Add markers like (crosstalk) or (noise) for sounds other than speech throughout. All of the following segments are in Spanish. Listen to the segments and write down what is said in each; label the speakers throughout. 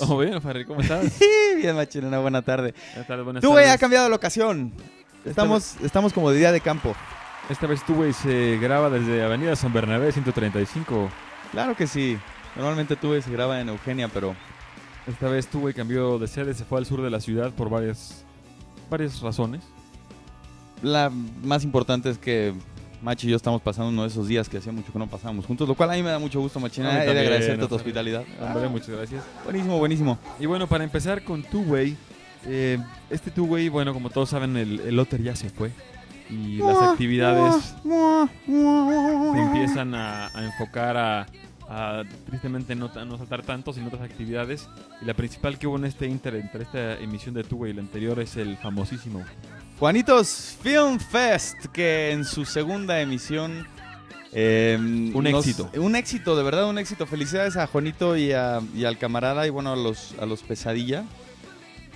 Speaker 1: right. (laughs) Oh, bien, Farrell, ¿cómo estás? (laughs)
Speaker 2: Bien, machín, una buena tarde.
Speaker 1: Buenas tardes, buenas
Speaker 2: Tú, güey, ha cambiado de locación. Estamos, estamos como de día de campo.
Speaker 1: Esta vez tú, güey, se graba desde Avenida San Bernabé 135.
Speaker 2: Claro que sí. Normalmente tú, güey, se graba en Eugenia, pero
Speaker 1: Esta vez tú, güey, cambió de sede, se fue al sur de la ciudad por varias, varias razones.
Speaker 2: la más importante es que Machi y yo estamos pasando uno de esos días que hacía mucho que no pasábamos juntos, lo cual a mí me da mucho gusto, Machina.
Speaker 1: A mí
Speaker 2: He de agradecerte tu
Speaker 1: Farrell.
Speaker 2: hospitalidad.
Speaker 1: Hombre,
Speaker 2: Ah,
Speaker 1: muchas gracias.
Speaker 2: buenísimo, buenísimo.
Speaker 1: Y bueno, para empezar con Two Way, eh, este Two Way, bueno, como todos saben, el, el Otter ya se fue. Y las actividades se empiezan a, a enfocar a, a, tristemente no, no saltar tanto, sino otras actividades. Y la principal que hubo en este inter, entre esta emisión de Two Way y la anterior es el famosísimo.
Speaker 2: Juanitos Film Fest, que en su segunda emisión... eh,
Speaker 1: Un éxito.
Speaker 2: Un éxito, de verdad, un éxito. Felicidades a Juanito y, a- y al camarada y bueno, a los, a los Pesadilla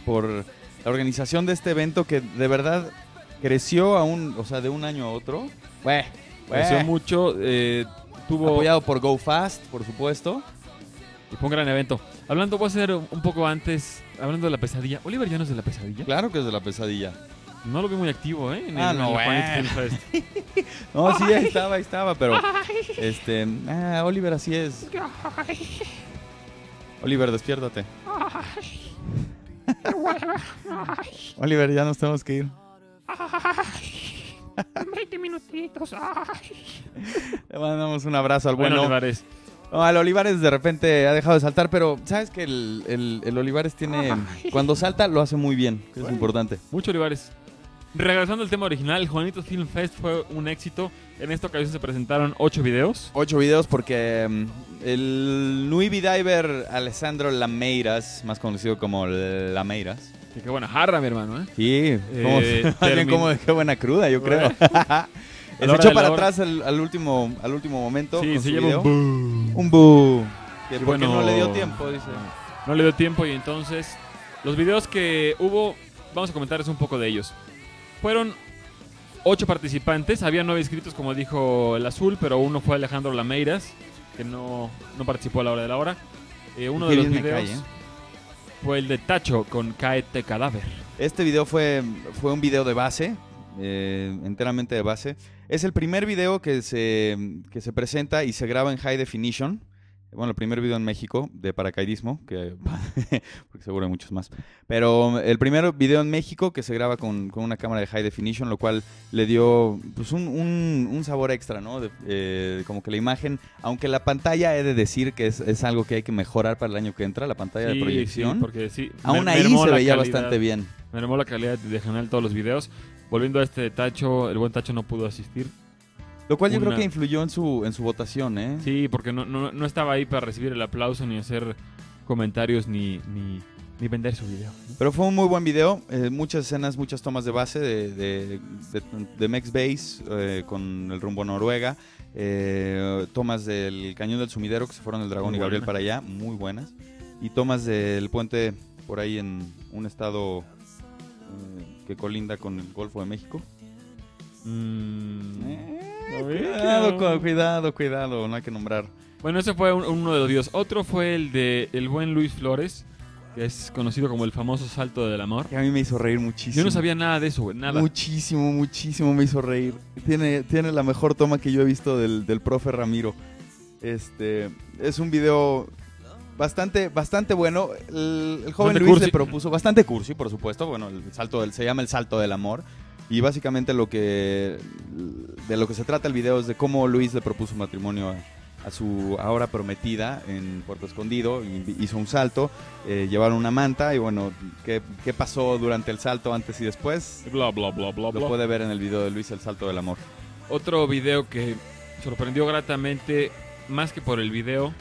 Speaker 2: por la organización de este evento que de verdad creció a un, o sea, de un año a otro.
Speaker 1: Creció mucho, eh, tuvo
Speaker 2: Apoyado por Go Fast, por supuesto.
Speaker 1: y fue un gran evento. Hablando, voy a hacer un poco antes, hablando de la pesadilla. Oliver ya no es de la pesadilla.
Speaker 2: Claro que es de la pesadilla.
Speaker 1: No lo vi muy activo, ¿eh? En
Speaker 2: Ah,
Speaker 1: el-
Speaker 2: no, bueno.
Speaker 1: Fest. (laughs)
Speaker 2: No, sí, ahí estaba, ahí estaba, pero este, ah, Oliver así es. Oliver, despiértate. Oliver, ya nos tenemos que ir.
Speaker 3: 20 minutitos. Ay.
Speaker 2: Le mandamos un abrazo al
Speaker 1: Bueno,
Speaker 2: bueno.
Speaker 1: Olivares.
Speaker 2: No, el Olivares de repente ha dejado de saltar, pero sabes que el, el- el Olivares tiene. Cuando salta lo hace muy bien, que es importante.
Speaker 1: Mucho Olivares. Regresando al tema original, el Juanito Film Fest fue un éxito. En esta ocasión se presentaron ocho videos.
Speaker 2: Ocho videos porque mm, el Nuivi Diver Alessandro Lameiras, más conocido como Lameiras.
Speaker 1: Qué buena jarra, mi hermano, ¿eh?
Speaker 2: Sí, como,
Speaker 1: Eh, (laughs) termin-
Speaker 2: como de qué buena cruda, yo creo. (laughs) (laughs) Se echó para atrás al, al último, al último momento.
Speaker 1: Sí, se lleva un boom.
Speaker 2: Un. Que
Speaker 1: Y
Speaker 2: porque
Speaker 1: bueno,
Speaker 2: no le dio tiempo, dice.
Speaker 1: No le dio tiempo y entonces los videos que hubo, vamos a comentarles un poco de ellos. Fueron ocho participantes, había nueve inscritos como dijo el azul, pero uno fue Alejandro Lameiras, que no, no participó a la hora de la hora. Eh, uno de los videos
Speaker 2: cae, ¿eh?
Speaker 1: fue el de Tacho con Caete Cadáver.
Speaker 2: Este video fue, fue un video de base, eh, enteramente de base. Es el primer video que se, que se presenta y se graba en high definition. Bueno, el primer video en México de paracaidismo, que (laughs) porque seguro hay muchos más. Pero el primer video en México que se graba con, con una cámara de high definition, lo cual le dio pues, un, un- un sabor extra, ¿no? De- eh, como que la imagen, aunque la pantalla he de decir que es, es algo que hay que mejorar para el año que entra, la pantalla de
Speaker 1: Sí,
Speaker 2: proyección.
Speaker 1: sí, porque sí.
Speaker 2: Aún ahí se veía
Speaker 1: calidad-
Speaker 2: bastante bien.
Speaker 1: Mermó la calidad de general todos los videos. Volviendo a este de Tacho, el buen Tacho no pudo asistir.
Speaker 2: Lo cual yo creo que influyó en su, en su votación, ¿eh?
Speaker 1: Sí, porque no, no, no estaba ahí para recibir el aplauso, ni hacer comentarios, ni, ni, ni vender su video. ¿no?
Speaker 2: Pero fue un muy buen video. eh, muchas escenas, muchas tomas de base de, de, de, de Mex Base eh, con el rumbo a Noruega. eh, tomas del Cañón del Sumidero que se fueron el Dragón
Speaker 1: Muy
Speaker 2: y Gabriel
Speaker 1: buena.
Speaker 2: para allá, muy buenas. Y tomas del puente por ahí en un estado eh, que colinda con el Golfo de México.
Speaker 1: Mm.
Speaker 2: Cuidado, cuidado, cuidado, no hay que nombrar.
Speaker 1: Bueno, ese fue un- uno de los videos. Otro fue el de el buen Luis Flores, que es conocido como el famoso salto del amor.
Speaker 2: Que a mí me hizo reír muchísimo.
Speaker 1: Yo no sabía nada de eso, güey, nada.
Speaker 2: Muchísimo, muchísimo me hizo reír. Tiene, tiene la mejor toma que yo he visto del, del profe Ramiro. Este es un video bastante, bastante bueno. El, el joven Luis
Speaker 1: cursi.
Speaker 2: le propuso bastante cursi, por supuesto. Bueno, el salto del, se llama el salto del amor. Y básicamente lo que de lo que se trata el video es de cómo Luis le propuso matrimonio a, a su ahora prometida en Puerto Escondido. hizo un salto, eh, llevaron una manta y bueno, ¿qué, qué pasó durante el salto antes y después?
Speaker 1: Bla, bla, bla, bla,
Speaker 2: Lo puede ver en el video de Luis el salto del amor.
Speaker 1: Otro video que sorprendió gratamente, más que por el video,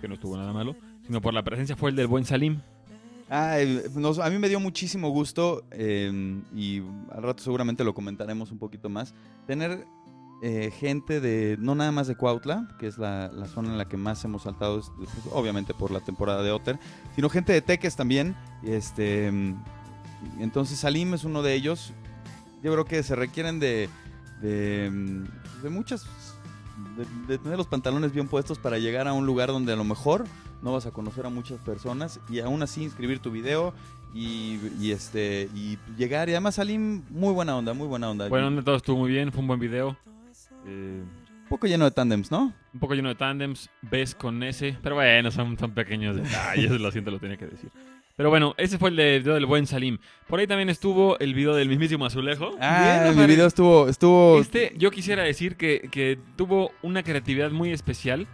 Speaker 1: que no estuvo nada malo, sino por la presencia, fue el del buen Salim.
Speaker 2: Ah, eh, nos- a mí me dio muchísimo gusto eh, y al rato seguramente lo comentaremos un poquito más. Tener eh, gente de, no nada más de Cuautla, que es la, zona en la que más hemos saltado, es, pues, obviamente por la temporada de Otter, sino gente de Teques también. Este, mm, entonces Salim es uno de ellos. Yo creo que se requieren de, de, de muchas, de, de tener los pantalones bien puestos para llegar a un lugar donde a lo mejor no vas a conocer a muchas personas y aún así inscribir tu video y, y, este y llegar y además Salim muy buena onda, muy buena onda.
Speaker 1: Bueno, de todo estuvo muy bien, fue un buen video. Eh,
Speaker 2: un poco lleno de tandems, ¿no?
Speaker 1: un poco lleno de tandems, ves con ese, pero bueno, son, son pequeños detalles, (laughs) lo siento, lo tenía que decir. Pero bueno, ese fue el de- video del buen Salim. Por ahí también estuvo el video del mismísimo Azulejo.
Speaker 2: Ah,
Speaker 1: Bien,
Speaker 2: mi video estuvo estuvo
Speaker 1: Este, yo quisiera decir que, que tuvo una creatividad muy especial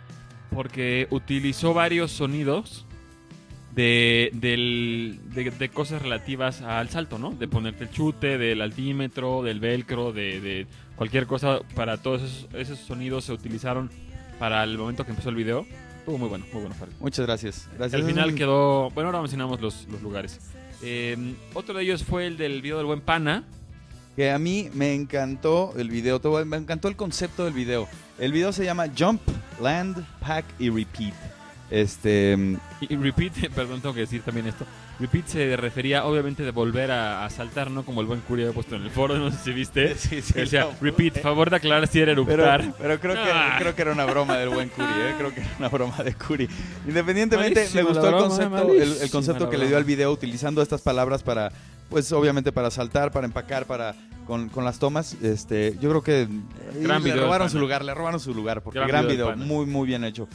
Speaker 1: porque utilizó varios sonidos de, del- de, de cosas relativas al salto, ¿no? De ponerte el chute, del altímetro, del velcro, de, de cualquier cosa. Para todos esos, esos sonidos se utilizaron para el momento que empezó el video. Estuvo muy bueno, muy bueno. Farid.
Speaker 2: Muchas gracias. Gracias.
Speaker 1: Al final quedó. Bueno, ahora mencionamos los, los lugares. Eh, otro de ellos fue el del video del buen pana.
Speaker 2: que a mí me encantó el video, me encantó el concepto del video. El video se llama Jump, Land, Pack y Repeat. Este,
Speaker 1: Y, y repeat, (laughs) perdón, tengo que decir también esto. Repeat se refería, obviamente, de volver a, a saltar, ¿no? Como el buen Curi había puesto en el foro, (laughs) no sé si viste.
Speaker 2: Sí, sí,
Speaker 1: decía,
Speaker 2: no,
Speaker 1: repeat, favor de aclarar si era eruptar.
Speaker 2: pero creo, que,
Speaker 1: Ah.
Speaker 2: creo que era una broma del buen Curi, ¿eh? creo que era una broma de Curi. Independientemente,
Speaker 1: Malísima
Speaker 2: me gustó el concepto, el, concepto que le dio al video utilizando estas palabras para, pues obviamente para saltar, para empacar, para con, con las tomas. Este, yo creo que
Speaker 1: Gran
Speaker 2: le robaron su lugar, le robaron su lugar, porque
Speaker 1: Gran
Speaker 2: gran,
Speaker 1: video pana.
Speaker 2: muy muy bien hecho.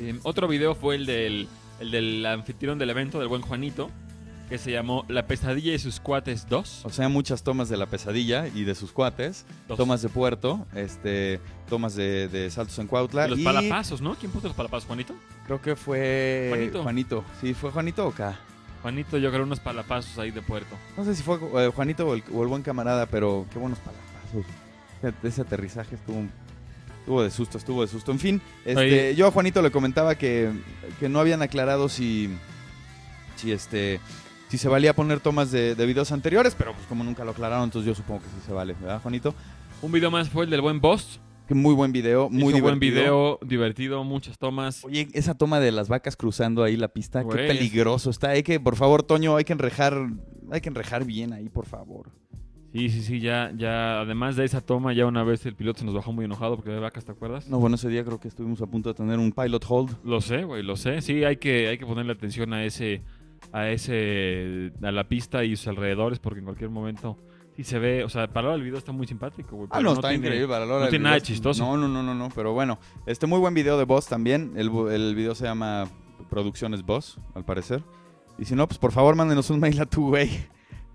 Speaker 1: Eh, otro video fue el del, el del anfitrión del evento, del buen Juanito, que se llamó La pesadilla y sus cuates 2.
Speaker 2: O sea, muchas tomas de la pesadilla y de sus cuates,
Speaker 1: Dos.
Speaker 2: tomas de puerto, este, tomas de, de saltos en Cuautla.
Speaker 1: Y los
Speaker 2: y
Speaker 1: palapazos, ¿no? ¿Quién puso los palapazos? ¿Juanito?
Speaker 2: Creo que fue
Speaker 1: Juanito.
Speaker 2: Juanito. Sí, fue Juanito o acá.
Speaker 1: Juanito, yo creo unos palapazos ahí de puerto.
Speaker 2: No sé si fue eh, Juanito o el, o el buen camarada, pero qué buenos palapazos. Ese, ese aterrizaje estuvo, estuvo de susto, estuvo de susto. En fin, este,
Speaker 1: Oye.
Speaker 2: yo a Juanito le comentaba que, que no habían aclarado si, si este, si se valía poner tomas de, de videos anteriores, pero pues como nunca lo aclararon, entonces yo supongo que sí se vale, ¿verdad, Juanito?
Speaker 1: Un video más fue el del buen Boss.
Speaker 2: Que muy buen video, muy
Speaker 1: Hizo buen
Speaker 2: divertido.
Speaker 1: video, divertido, muchas tomas.
Speaker 2: Oye, esa toma de las vacas cruzando ahí la pista,
Speaker 1: Güey,
Speaker 2: qué peligroso está. Hay que, por favor, Toño, hay que enrejar, hay que enrejar bien ahí, por favor.
Speaker 1: Sí, sí, sí, ya, ya, además de esa toma, ya una vez el piloto se nos bajó muy enojado porque de vacas, ¿te acuerdas?
Speaker 2: No, bueno, ese día creo que estuvimos a punto de tener un pilot hold.
Speaker 1: Lo sé, güey, lo sé. Sí, hay que, hay que ponerle atención a ese, a ese, a la pista y sus alrededores porque en cualquier momento sí se ve, o sea, para ahora el video está muy simpático, güey.
Speaker 2: Ah, no, está
Speaker 1: tiene-
Speaker 2: increíble. Para
Speaker 1: no tiene
Speaker 2: video.
Speaker 1: nada chistoso.
Speaker 2: No, no, no, no, no, pero bueno. Este muy buen video de Boss también. El, el video se llama Producciones Boss, al parecer. Y si no, pues por favor, mándenos un mail a tu güey.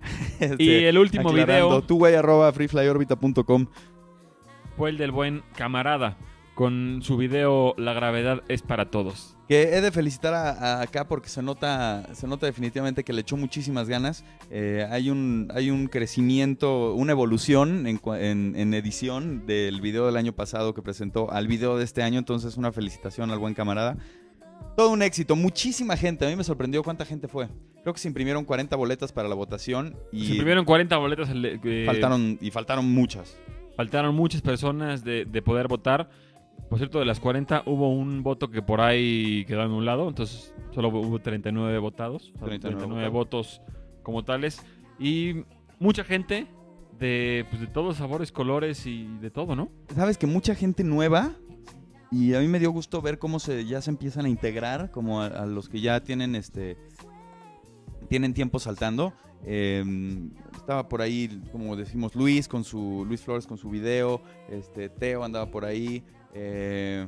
Speaker 2: (laughs) Este,
Speaker 1: Y el último video
Speaker 2: Tu güey arroba freeflyorbita.com.
Speaker 1: fue el del buen camarada con su video La gravedad es para todos.
Speaker 2: Que he de felicitar a, a acá porque se nota, se nota definitivamente que le echó muchísimas ganas. Eh, hay, un, hay un crecimiento, una evolución en, en- en edición del video del año pasado que presentó al video de este año. Entonces, una felicitación al buen camarada. Todo un éxito, muchísima gente. A mí me sorprendió cuánta gente fue. Creo que se imprimieron 40 boletas para la votación y
Speaker 1: Se imprimieron 40 boletas. eh,
Speaker 2: faltaron, y faltaron muchas.
Speaker 1: faltaron muchas personas de, de poder votar. Por cierto, de las 40 hubo un voto que por ahí quedó anulado, entonces solo hubo 39 votados, o sea,
Speaker 2: 39
Speaker 1: 39 votos como tales. Y mucha gente de, pues, de todos sabores, colores y de todo, ¿no?
Speaker 2: sabes que mucha gente nueva y a mí me dio gusto ver cómo se ya se empiezan a integrar como a, a los que ya tienen este tienen tiempo saltando Eh, estaba por ahí como decimos Luis con su Luis Flores con su video este Teo andaba por ahí eh,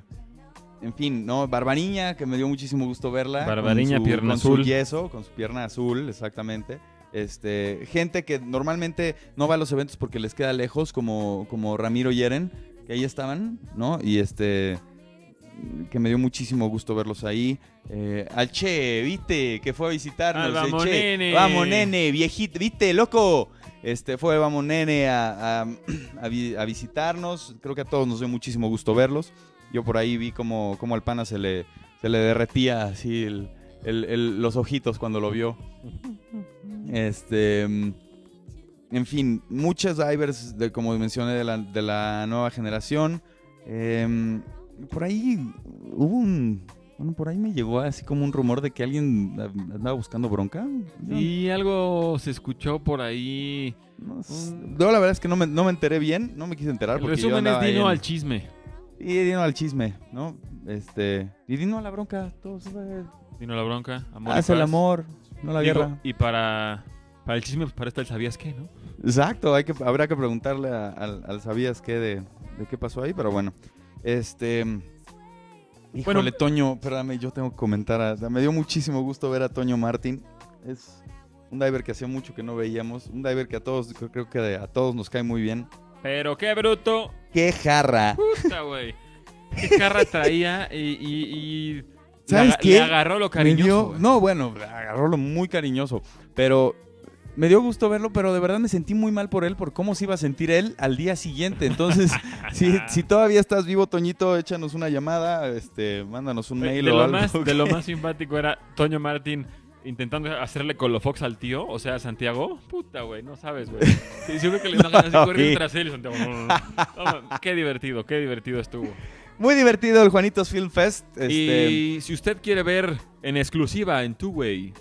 Speaker 2: en fin, ¿no? Barbariña, que me dio muchísimo gusto verla.
Speaker 1: Barbariña,
Speaker 2: con su,
Speaker 1: pierna
Speaker 2: con
Speaker 1: azul.
Speaker 2: su yeso, con su pierna azul, exactamente. Este, gente que normalmente no va a los eventos porque les queda lejos, como, como Ramiro Yeren, que ahí estaban, ¿no? Y este, que me dio muchísimo gusto verlos ahí. Eh, al Che, ¿viste? Que fue a visitarnos.
Speaker 1: Vamos
Speaker 2: Che.
Speaker 1: Nene.
Speaker 2: Vamos, nene, viejito, ¿viste, loco? Este, fue Vamos, nene, a, a- a vi- a visitarnos. Creo que a todos nos dio muchísimo gusto verlos. Yo por ahí vi como, como al pana se le, se le derretía así el- el- el- los ojitos cuando lo vio. Este. mm, en fin, muchos divers, de, como mencioné, de la, de la nueva generación. Em, por ahí hubo un... Bueno, por ahí me llegó así como un rumor de que alguien andaba buscando bronca.
Speaker 1: Y algo se escuchó por ahí.
Speaker 2: no, sé. Yo la verdad es que no me, no me enteré bien, no me quise enterar.
Speaker 1: El
Speaker 2: porque yo
Speaker 1: resumen es Dino
Speaker 2: en-
Speaker 1: al chisme.
Speaker 2: Y Dino al chisme, ¿no? Este... Y Dino a la bronca, todo se va...
Speaker 1: Dino a la bronca. Amor
Speaker 2: Haz el
Speaker 1: paz.
Speaker 2: amor, no la
Speaker 1: Digo,
Speaker 2: guerra.
Speaker 1: Y para, para el chisme, pues para esto el sabías qué, ¿no?
Speaker 2: Exacto, hay que, habrá que preguntarle a- al sabías qué de, de qué pasó ahí, pero bueno. Este. Híjole,
Speaker 1: Bueno.
Speaker 2: Toño, espérame, yo tengo que comentar. me dio muchísimo gusto ver a Toño Martín. Es un diver que hacía mucho que no veíamos. Un diver que a todos, creo, que a todos nos cae muy bien.
Speaker 1: Pero qué bruto.
Speaker 2: ¡Qué jarra!
Speaker 1: Puta, güey. Qué carra traía y. y, y
Speaker 2: ¿Sabes
Speaker 1: le,
Speaker 2: qué?
Speaker 1: le agarró lo cariñoso.
Speaker 2: dio- no, bueno, agarró lo muy cariñoso. Pero me dio gusto verlo, pero de verdad me sentí muy mal por él, por cómo se iba a sentir él al día siguiente. Entonces, (laughs) si, si todavía estás vivo, Toñito, échanos una llamada, este, mándanos un mail
Speaker 1: de
Speaker 2: o
Speaker 1: lo
Speaker 2: algo.
Speaker 1: más, de lo (laughs) más simpático era Toño Martín intentando hacerle colofox al tío, o sea, Santiago. Puta, güey, no sabes, güey. Sí, creo que le así (laughs) corriendo
Speaker 2: Sí.
Speaker 1: tras él Santiago. No, no, no. No, qué divertido, qué divertido estuvo.
Speaker 2: Muy divertido el Juanitos Film Fest. Este,
Speaker 1: Y si usted quiere ver en exclusiva en Two Way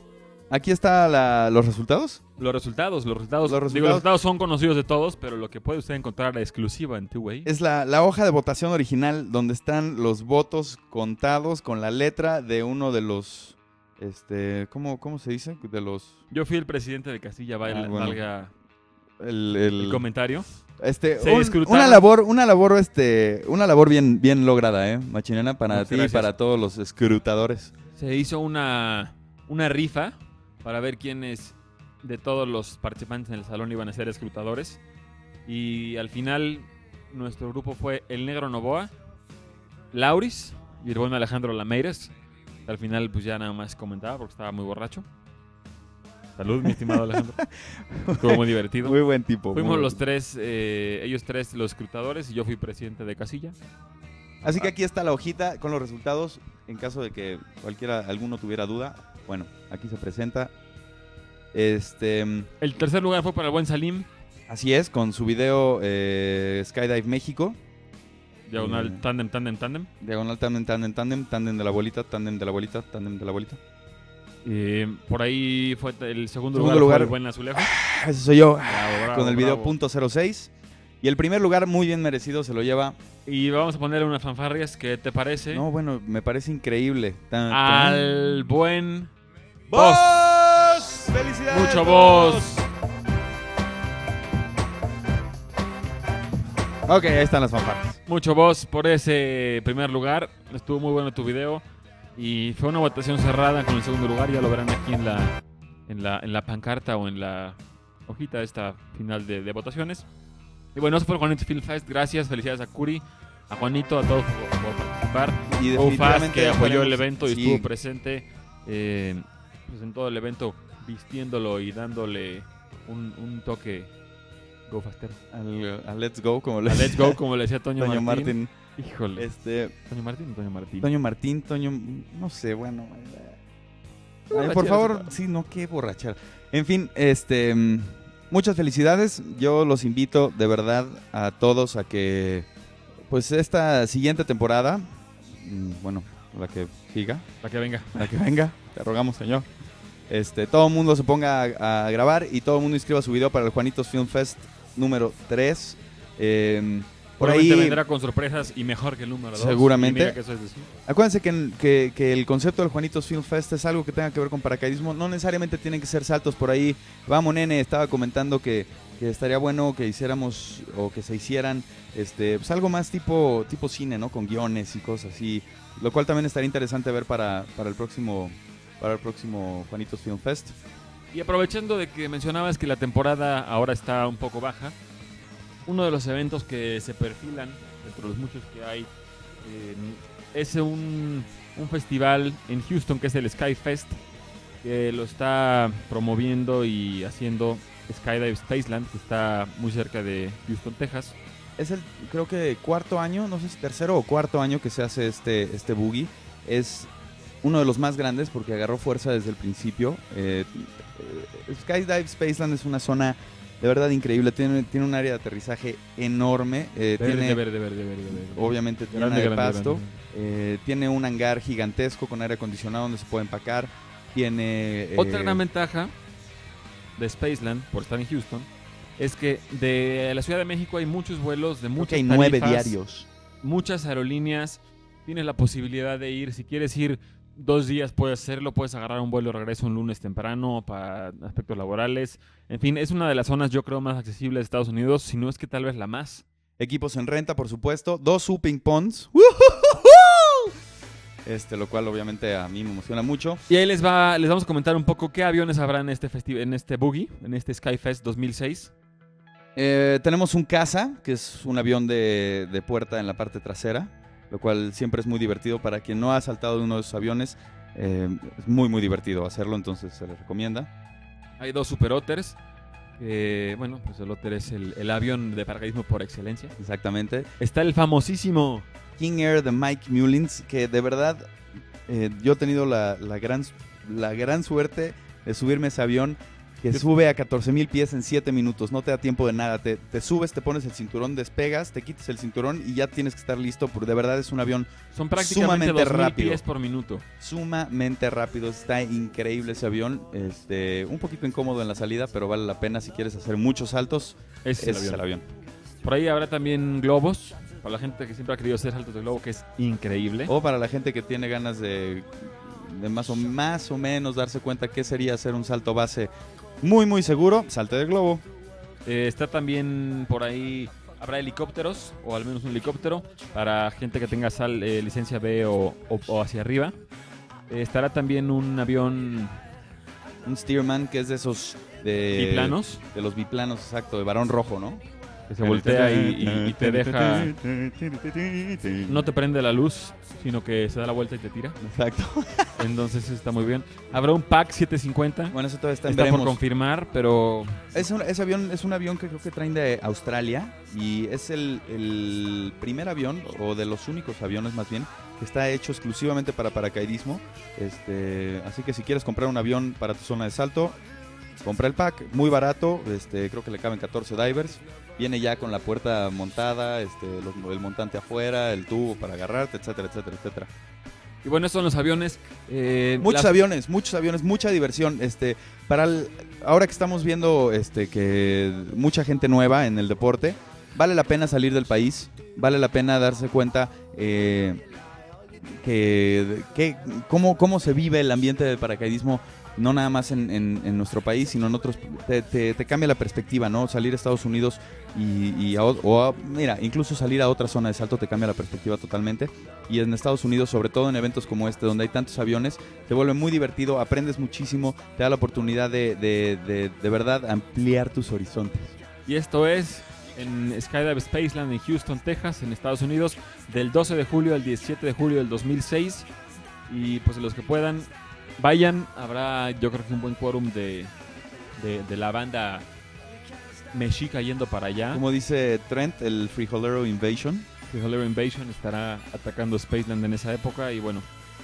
Speaker 2: Aquí están los resultados.
Speaker 1: los resultados, los resultados,
Speaker 2: Los
Speaker 1: digo,
Speaker 2: resultados.
Speaker 1: los resultados son conocidos de todos, pero lo que puede usted encontrar exclusiva en Two Way.
Speaker 2: Es la, la hoja de votación original donde están los votos contados con la letra de uno de los... Este, ¿cómo, cómo se dice? De los...
Speaker 1: Yo fui el presidente de Castilla, valga,
Speaker 2: Ah, bueno.
Speaker 1: valga
Speaker 2: El,
Speaker 1: el
Speaker 2: el-
Speaker 1: comentario.
Speaker 2: Este,
Speaker 1: Se
Speaker 2: un- una labor, una labor, este, una labor bien, bien lograda, eh, machinena para
Speaker 1: Muchas
Speaker 2: ti y para todos los escrutadores.
Speaker 1: Se hizo una, una rifa para ver quiénes de todos los participantes en el salón iban a ser escrutadores. Y al final, nuestro grupo fue El Negro Novoa, Lauris y el buen Alejandro Lameiras. Al final, pues ya nada más comentaba porque estaba muy borracho. Salud, mi estimado Alejandro. (laughs) Estuvo muy divertido.
Speaker 2: Muy buen tipo.
Speaker 1: Fuimos los tres, eh, ellos tres los escrutadores y yo fui presidente de casilla.
Speaker 2: Así que aquí está la hojita con los resultados. En caso de que cualquiera, alguno tuviera duda, bueno, aquí se presenta. Este,
Speaker 1: El tercer lugar fue para el buen Salim,
Speaker 2: así es, con su video eh, Skydive México.
Speaker 1: diagonal
Speaker 2: Mm.
Speaker 1: tandem, tandem, tandem.
Speaker 2: Diagonal tandem, tandem, tandem, tandem de la bolita, tandem de la bolita, tandem de la bolita.
Speaker 1: Eh, por ahí fue el segundo,
Speaker 2: Segundo
Speaker 1: lugar, fue
Speaker 2: lugar.
Speaker 1: el buen Azulejo.
Speaker 2: Ah, Ese soy yo.
Speaker 1: Bravo, bravo,
Speaker 2: con el video
Speaker 1: bravo.
Speaker 2: punto .06. Y el primer lugar muy bien merecido se lo lleva.
Speaker 1: Y vamos a ponerle unas fanfarrias, ¿qué te parece?
Speaker 2: No, bueno, me parece increíble. Tan- tan-
Speaker 1: Al buen
Speaker 2: ¡Vos! ¡Felicidades!
Speaker 1: Mucho
Speaker 2: Vos! Ok, ahí están las fanfarras.
Speaker 1: Mucho voz por ese primer lugar. Estuvo muy bueno tu video. Y fue una votación cerrada con el segundo lugar. Ya lo verán aquí en la, en la, en la pancarta o en la hojita esta final de, de votaciones. Y bueno, eso fue el Juanito Film Fest. Gracias, felicidades a Curi, a Juanito, a todos por, por participar.
Speaker 2: Y definitivamente
Speaker 1: que apoyó el evento y
Speaker 2: sí,
Speaker 1: estuvo presente eh, pues en todo el evento, vistiéndolo y dándole un, un toque Go Faster.
Speaker 2: al, al Let's Go, como le
Speaker 1: A Let's Go, como le decía Toño,
Speaker 2: Toño
Speaker 1: Martín.
Speaker 2: Martín.
Speaker 1: Híjole.
Speaker 2: Este,
Speaker 1: ¿Toño Martín o Toño Martín?
Speaker 2: Toño Martín, Toño, no sé, bueno.
Speaker 1: Qué
Speaker 2: Ay, por favor, sí, no, qué borrachera. En fin, este, mm, muchas felicidades. Yo los invito de verdad a todos a que, pues esta siguiente temporada, mm, bueno, la que siga,
Speaker 1: Para que venga.
Speaker 2: la que venga, te rogamos, señor. Este, todo el mundo se ponga a, a grabar y todo el mundo inscriba su video para el Juanitos Film Fest número 3. Eh, por ahí,
Speaker 1: vendrá con sorpresas y mejor que el número 2.
Speaker 2: Seguramente.
Speaker 1: que eso es decir.
Speaker 2: Acuérdense que, que- que el concepto del Juanitos Film Fest es algo que tenga que ver con paracaidismo. No necesariamente tienen que ser saltos por ahí. Vamos, nene, estaba comentando que, que estaría bueno que hiciéramos o que se hicieran este, pues algo más tipo, tipo cine, ¿no? Con guiones y cosas así. Lo cual también estaría interesante ver para, para el próximo para el próximo Juanitos Film Fest.
Speaker 1: Y aprovechando de que mencionabas que la temporada ahora está un poco baja, uno de los eventos que se perfilan, entre los muchos que hay, eh, es un, un festival en Houston que es el Sky Fest, que lo está promoviendo y haciendo Skydive Spaceland, que está muy cerca de Houston, Texas.
Speaker 2: Es el, creo que cuarto año, no sé si tercero o cuarto año que se hace este, este boogie. Es uno de los más grandes porque agarró fuerza desde el principio. Eh, eh, Skydive Spaceland es una zona De verdad increíble. Tiene, tiene un área de aterrizaje enorme. eh,
Speaker 1: Verde,
Speaker 2: tiene,
Speaker 1: verde, verde, verde, verde.
Speaker 2: obviamente,
Speaker 1: Grande,
Speaker 2: de pasto.
Speaker 1: grande.
Speaker 2: Eh, tiene un hangar gigantesco con aire acondicionado donde se puede empacar. Tiene. eh,
Speaker 1: Otra gran ventaja de Spaceland, por estar en Houston, es que de la Ciudad de México hay muchos vuelos de
Speaker 2: creo
Speaker 1: muchas
Speaker 2: que hay nueve
Speaker 1: tarifas,
Speaker 2: diarios.
Speaker 1: muchas aerolíneas. Tienes la posibilidad de ir, si quieres ir dos días puedes hacerlo, puedes agarrar un vuelo de regreso un lunes temprano para aspectos laborales. En fin, es una de las zonas yo creo más accesibles de Estados Unidos, si no es que tal vez la más.
Speaker 2: Equipos en renta, por supuesto. Dos Supping Ponds. (laughs) Este, lo cual obviamente a mí me emociona mucho.
Speaker 1: Y ahí les va, les vamos a comentar un poco qué aviones habrá en este festival, en este boogie, en este Skyfest 2006.
Speaker 2: Eh, tenemos un Casa, que es un avión de, de puerta en la parte trasera, lo cual siempre es muy divertido. Para quien no ha saltado de uno de esos aviones, eh, es muy, muy divertido hacerlo, entonces se les recomienda.
Speaker 1: Hay dos Super Otters. bueno, pues el Otter es el, el avión de paracaidismo por excelencia.
Speaker 2: Exactamente.
Speaker 1: Está el famosísimo.
Speaker 2: King Air de Mike Mullins, que de verdad eh, yo he tenido la, la gran, la gran suerte de subirme a ese avión que sube a 14 mil pies en 7 minutos. No te da tiempo de nada. Te, te subes, te pones el cinturón, despegas, te quitas el cinturón y ya tienes que estar listo. Porque de verdad es un avión
Speaker 1: Son prácticamente
Speaker 2: Sumamente
Speaker 1: 2000
Speaker 2: rápido.
Speaker 1: pies por minuto.
Speaker 2: sumamente rápido. Está increíble ese avión. Este, un poquito incómodo en la salida, pero vale la pena si quieres hacer muchos saltos.
Speaker 1: Ese
Speaker 2: Ese
Speaker 1: es el
Speaker 2: es el
Speaker 1: avión.
Speaker 2: avión.
Speaker 1: Por ahí habrá también globos. Para la gente que siempre ha querido hacer saltos de globo, que es increíble.
Speaker 2: O para la gente que tiene ganas de, de más, o, más o menos darse cuenta qué sería hacer un salto base muy, muy seguro, salte de globo.
Speaker 1: Eh, está también por ahí. Habrá helicópteros, o al menos un helicóptero, para gente que tenga sal- eh, licencia B o, o- o hacia arriba. Eh, estará también un avión
Speaker 2: Un Steerman que es de esos de,
Speaker 1: biplanos
Speaker 2: de los biplanos, exacto, de varón rojo, ¿no?
Speaker 1: Que se voltea y, y- y te deja. No te prende la luz, sino que se da la vuelta y te tira.
Speaker 2: Exacto. (laughs)
Speaker 1: Entonces está muy bien. Habrá un PAC 750.
Speaker 2: Bueno, eso todavía está en
Speaker 1: Está por confirmar, pero
Speaker 2: Es un, ese avión es un avión que creo que traen de Australia y es el, el primer avión, o de los únicos aviones más bien, que está hecho exclusivamente para paracaidismo. Este, así que si quieres comprar un avión para tu zona de salto, compra el pack, muy barato, este, creo que le caben 14 divers. Viene ya con la puerta montada, este, los- el montante afuera, el tubo para agarrarte, etcétera, etcétera, etcétera.
Speaker 1: Y bueno, estos son los aviones. eh,
Speaker 2: Muchos
Speaker 1: las-
Speaker 2: aviones, muchos aviones, mucha diversión. Este, para el- ahora que estamos viendo este, que mucha gente nueva en el deporte, vale la pena salir del país, vale la pena darse cuenta eh, que, que cómo, cómo se vive el ambiente del paracaidismo, no nada más en, en- nuestro país, sino en otros. Te, cambia la perspectiva, ¿no? Salir a Estados Unidos y, o- mira, incluso salir a otra zona de salto te cambia la perspectiva totalmente. Y en Estados Unidos, sobre todo en eventos como este, donde hay tantos aviones, te vuelve muy divertido, aprendes muchísimo, te da la oportunidad de, de, de, de verdad ampliar tus horizontes.
Speaker 1: Y esto es en Skydive Spaceland en Houston, Texas, en Estados Unidos, del 12 de julio al 17 de julio del 2006. Y pues los que puedan, vayan. Habrá yo creo que un buen quórum de, de, de la banda mexica yendo para allá.
Speaker 2: Como dice Trent, el Frijolero Invasion.
Speaker 1: Frijolero Invasion estará atacando Spaceland en esa época y bueno,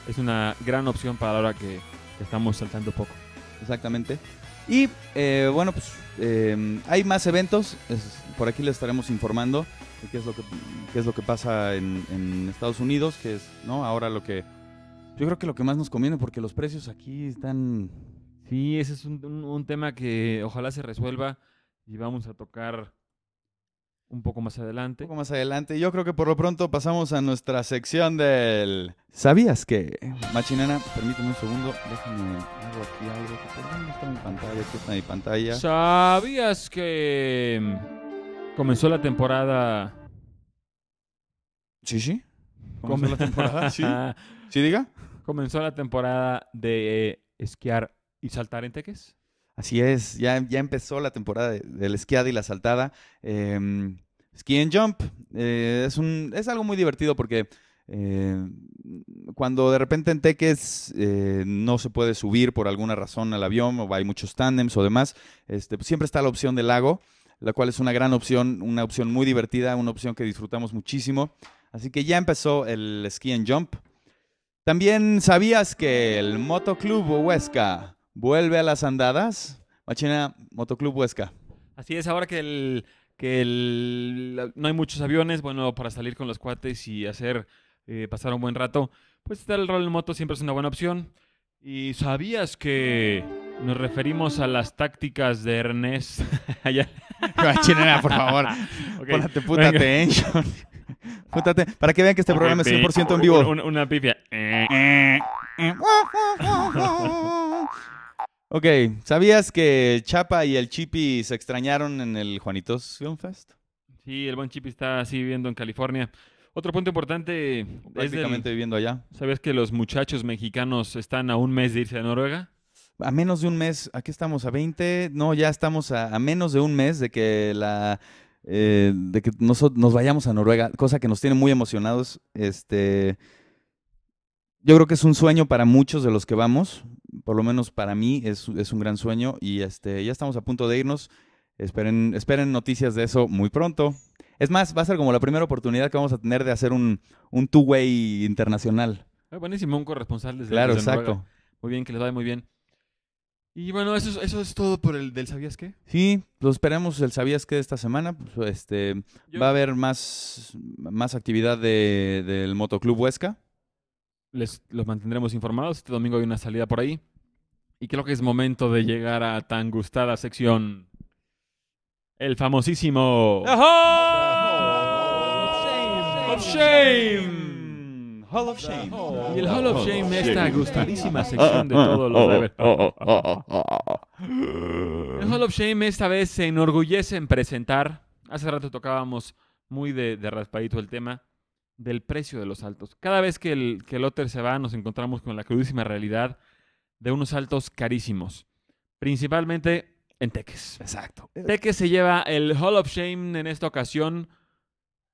Speaker 1: es una gran opción para la hora que que estamos saltando poco.
Speaker 2: Exactamente. Y eh, bueno, pues eh, hay más eventos. es- por aquí les estaremos informando de qué es lo que, qué es lo que pasa en, en Estados Unidos, que es, ¿no? Ahora lo que. Yo creo que lo que más nos conviene, porque los precios aquí están.
Speaker 1: Sí, ese es un, un- un tema que ojalá se resuelva y vamos a tocar un poco más
Speaker 2: Un
Speaker 1: adelante.
Speaker 2: poco más adelante. Yo creo que por lo pronto pasamos a nuestra sección del. ¿Sabías que? Machinana, permíteme un segundo. Déjame. Hago aquí algo. ¿Por dónde está mi pantalla? Aquí está mi pantalla.
Speaker 1: ¿Sabías que comenzó la temporada?
Speaker 2: Sí, sí. ¿Comenzó la (laughs) temporada? Sí. ¿Sí, diga?
Speaker 1: comenzó la temporada de eh, esquiar y saltar en teques.
Speaker 2: Así es, ya, ya empezó la temporada de- del esquiada y la saltada. Eh, ski and jump eh, es, un, es algo muy divertido porque eh, cuando de repente en Teques eh, no se puede subir por alguna razón al avión o hay muchos tándems o demás, este, pues siempre está la opción del lago, la cual es una gran opción, una opción muy divertida, una opción que disfrutamos muchísimo. Así que ya empezó el ski and jump. También sabías que el Motoclub Huesca vuelve a las andadas. Machina, Motoclub Huesca.
Speaker 1: Así es, ahora que el que el, no hay muchos aviones, bueno, para salir con los cuates y hacer eh, pasar un buen rato, pues estar el rol en moto siempre es una buena opción. ¿Y sabías que nos referimos a las tácticas de Ernest? (laughs)
Speaker 2: Chinera, por favor. (laughs)
Speaker 1: Ok,
Speaker 2: Pónate puta
Speaker 1: venga.
Speaker 2: atención. (laughs) Pútate, para que vean que este
Speaker 1: Ok,
Speaker 2: programa es
Speaker 1: pi-
Speaker 2: 100% en vivo.
Speaker 1: un- una pifia. (laughs)
Speaker 2: Ok, ¿sabías que Chapa y el Chipi se extrañaron en el Juanitos Film Fest?
Speaker 1: Sí, el buen Chip está así viviendo en California. Otro punto importante es del-
Speaker 2: Prácticamente viviendo allá.
Speaker 1: ¿Sabías que los muchachos mexicanos están a un mes de irse a Noruega?
Speaker 2: A menos de un mes, aquí estamos a 20, no, ya estamos a, a menos de un mes de que la eh, de que nos, nos vayamos a Noruega, cosa que nos tiene muy emocionados. Este, yo creo que es un sueño para muchos de los que vamos, por lo menos para mí es, es un gran sueño y este, ya estamos a punto de irnos. Esperen, esperen noticias de eso muy pronto. Es más, va a ser como la primera oportunidad que vamos a tener de hacer un, un two-way internacional.
Speaker 1: Ah, buenísimo, un corresponsal desde
Speaker 2: Claro,
Speaker 1: desde Noruega.
Speaker 2: exacto.
Speaker 1: Muy bien, que les vaya muy bien. Y bueno, eso es, eso es todo por el del ¿Sabías qué?
Speaker 2: Sí, lo esperemos el sabías que de esta semana, pues, este,
Speaker 1: Yo-
Speaker 2: va a haber más, más actividad de, del Motoclub Huesca.
Speaker 1: Les los mantendremos informados. Este domingo hay una salida por ahí. Y creo que es momento de llegar a tan gustada sección. El famosísimo. Of Shame.
Speaker 2: Hall of Shame.
Speaker 1: Y el Hall of Shame, esta gustadísima sección de todos los drivers. El Hall of Shame esta vez se enorgullece en presentar. Hace rato tocábamos muy de, de raspadito el tema del precio de los saltos. Cada vez que el, que el Otter se va, nos encontramos con la crudísima realidad de unos saltos carísimos. Principalmente en Teques.
Speaker 2: Exacto.
Speaker 1: Teques se lleva el Hall of Shame en esta ocasión.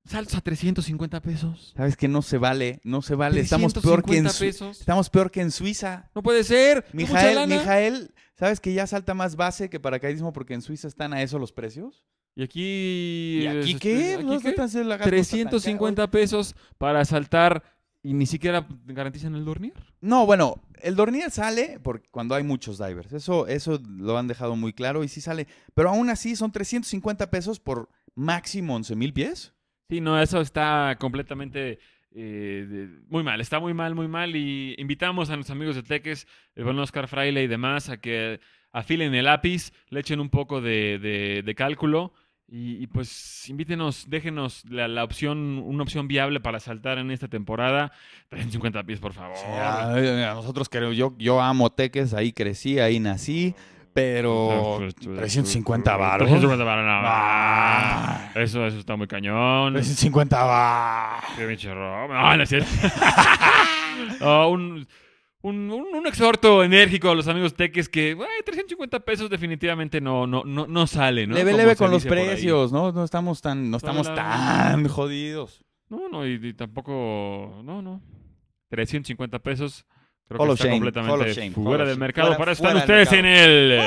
Speaker 1: Saltos a 350 pesos.
Speaker 2: ¿Sabes que no se vale? No se vale. Estamos peor que en
Speaker 1: 350
Speaker 2: Su-
Speaker 1: pesos.
Speaker 2: Estamos peor que en Suiza.
Speaker 1: No puede ser. ¿Es mucha
Speaker 2: Mijael? Mijael, ¿sabes que ya salta más base que paracaidismo porque en Suiza están a eso los precios?
Speaker 1: Y aquí.
Speaker 2: ¿Y aquí
Speaker 1: este,
Speaker 2: qué?
Speaker 1: ¿aquí
Speaker 2: No
Speaker 1: qué?
Speaker 2: la gasta tan
Speaker 1: 350 pesos para saltar y ni siquiera garantizan el dormir.
Speaker 2: No, bueno, el dormir sale porque cuando hay muchos divers. Eso, eso lo han dejado muy claro y sí sale. Pero aún así son 350 pesos por máximo 11 mil pies.
Speaker 1: Sí, no, eso está completamente eh, de- muy mal. Está muy mal, muy mal. Y invitamos a nuestros amigos de Teques, el buen Oscar Fraile y demás, a que afilen el lápiz, le echen un poco de, de- de cálculo. Y, y, pues invítenos, déjenos la, la opción, una opción viable para saltar en esta temporada. 350 pies, por favor.
Speaker 2: Ay, a nosotros creo, yo, yo amo Teques, ahí crecí, ahí nací, pero 350 baros.
Speaker 1: 350 varos, no.
Speaker 2: Ah.
Speaker 1: Eso, eso está muy cañón.
Speaker 2: 350 baros.
Speaker 1: Qué pinche robo. No, no es cierto. (laughs) No, un, un, un- exhorto enérgico a los amigos teques que güey, 350 pesos definitivamente no, no, no, no sale, ¿no?
Speaker 2: Leve,
Speaker 1: Como
Speaker 2: leve con los precios, ¿no? No estamos tan, no estamos
Speaker 1: la-
Speaker 2: tan jodidos.
Speaker 1: No, no, y, y tampoco. No, no. 350 pesos. Creo
Speaker 2: Hall
Speaker 1: que está
Speaker 2: shame,
Speaker 1: completamente
Speaker 2: hall of shame,
Speaker 1: fuera
Speaker 2: hall
Speaker 1: del
Speaker 2: shame.
Speaker 1: mercado.
Speaker 2: Fuera-
Speaker 1: Para eso están
Speaker 2: fuera del
Speaker 1: ustedes en el.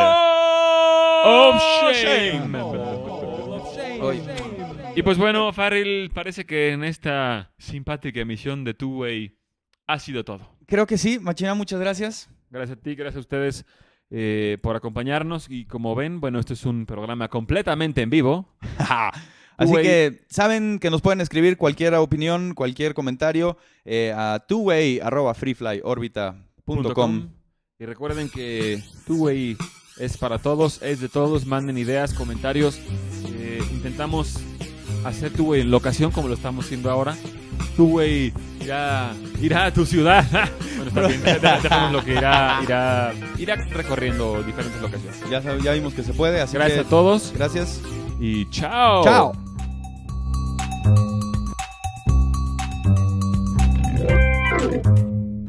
Speaker 2: ¡Oh,
Speaker 1: Of shame. Y pues bueno, Farrell, parece que en esta simpática emisión de Two Way ha sido todo.
Speaker 2: creo que sí, Machina, muchas gracias.
Speaker 1: Gracias a ti, gracias a ustedes eh, por acompañarnos. Y como ven, bueno, este es un programa completamente en vivo. (laughs)
Speaker 2: Así
Speaker 1: Two-way.
Speaker 2: que saben que nos pueden escribir cualquier opinión, cualquier comentario eh, a twoway.freeflyorbita.com.
Speaker 1: Y recuerden que Two Way es para todos, es de todos. Manden ideas, comentarios. Eh, intentamos hacer Two Way en locación como lo estamos haciendo ahora. Two Way irá, irá a tu ciudad. (laughs) bueno, está bien, deja- dejamos lo que irá, irá, irá recorriendo diferentes locaciones.
Speaker 2: Ya, ya vimos que se puede, así
Speaker 1: Gracias
Speaker 2: que
Speaker 1: a todos
Speaker 2: gracias.
Speaker 1: E tchau!
Speaker 2: Tchau!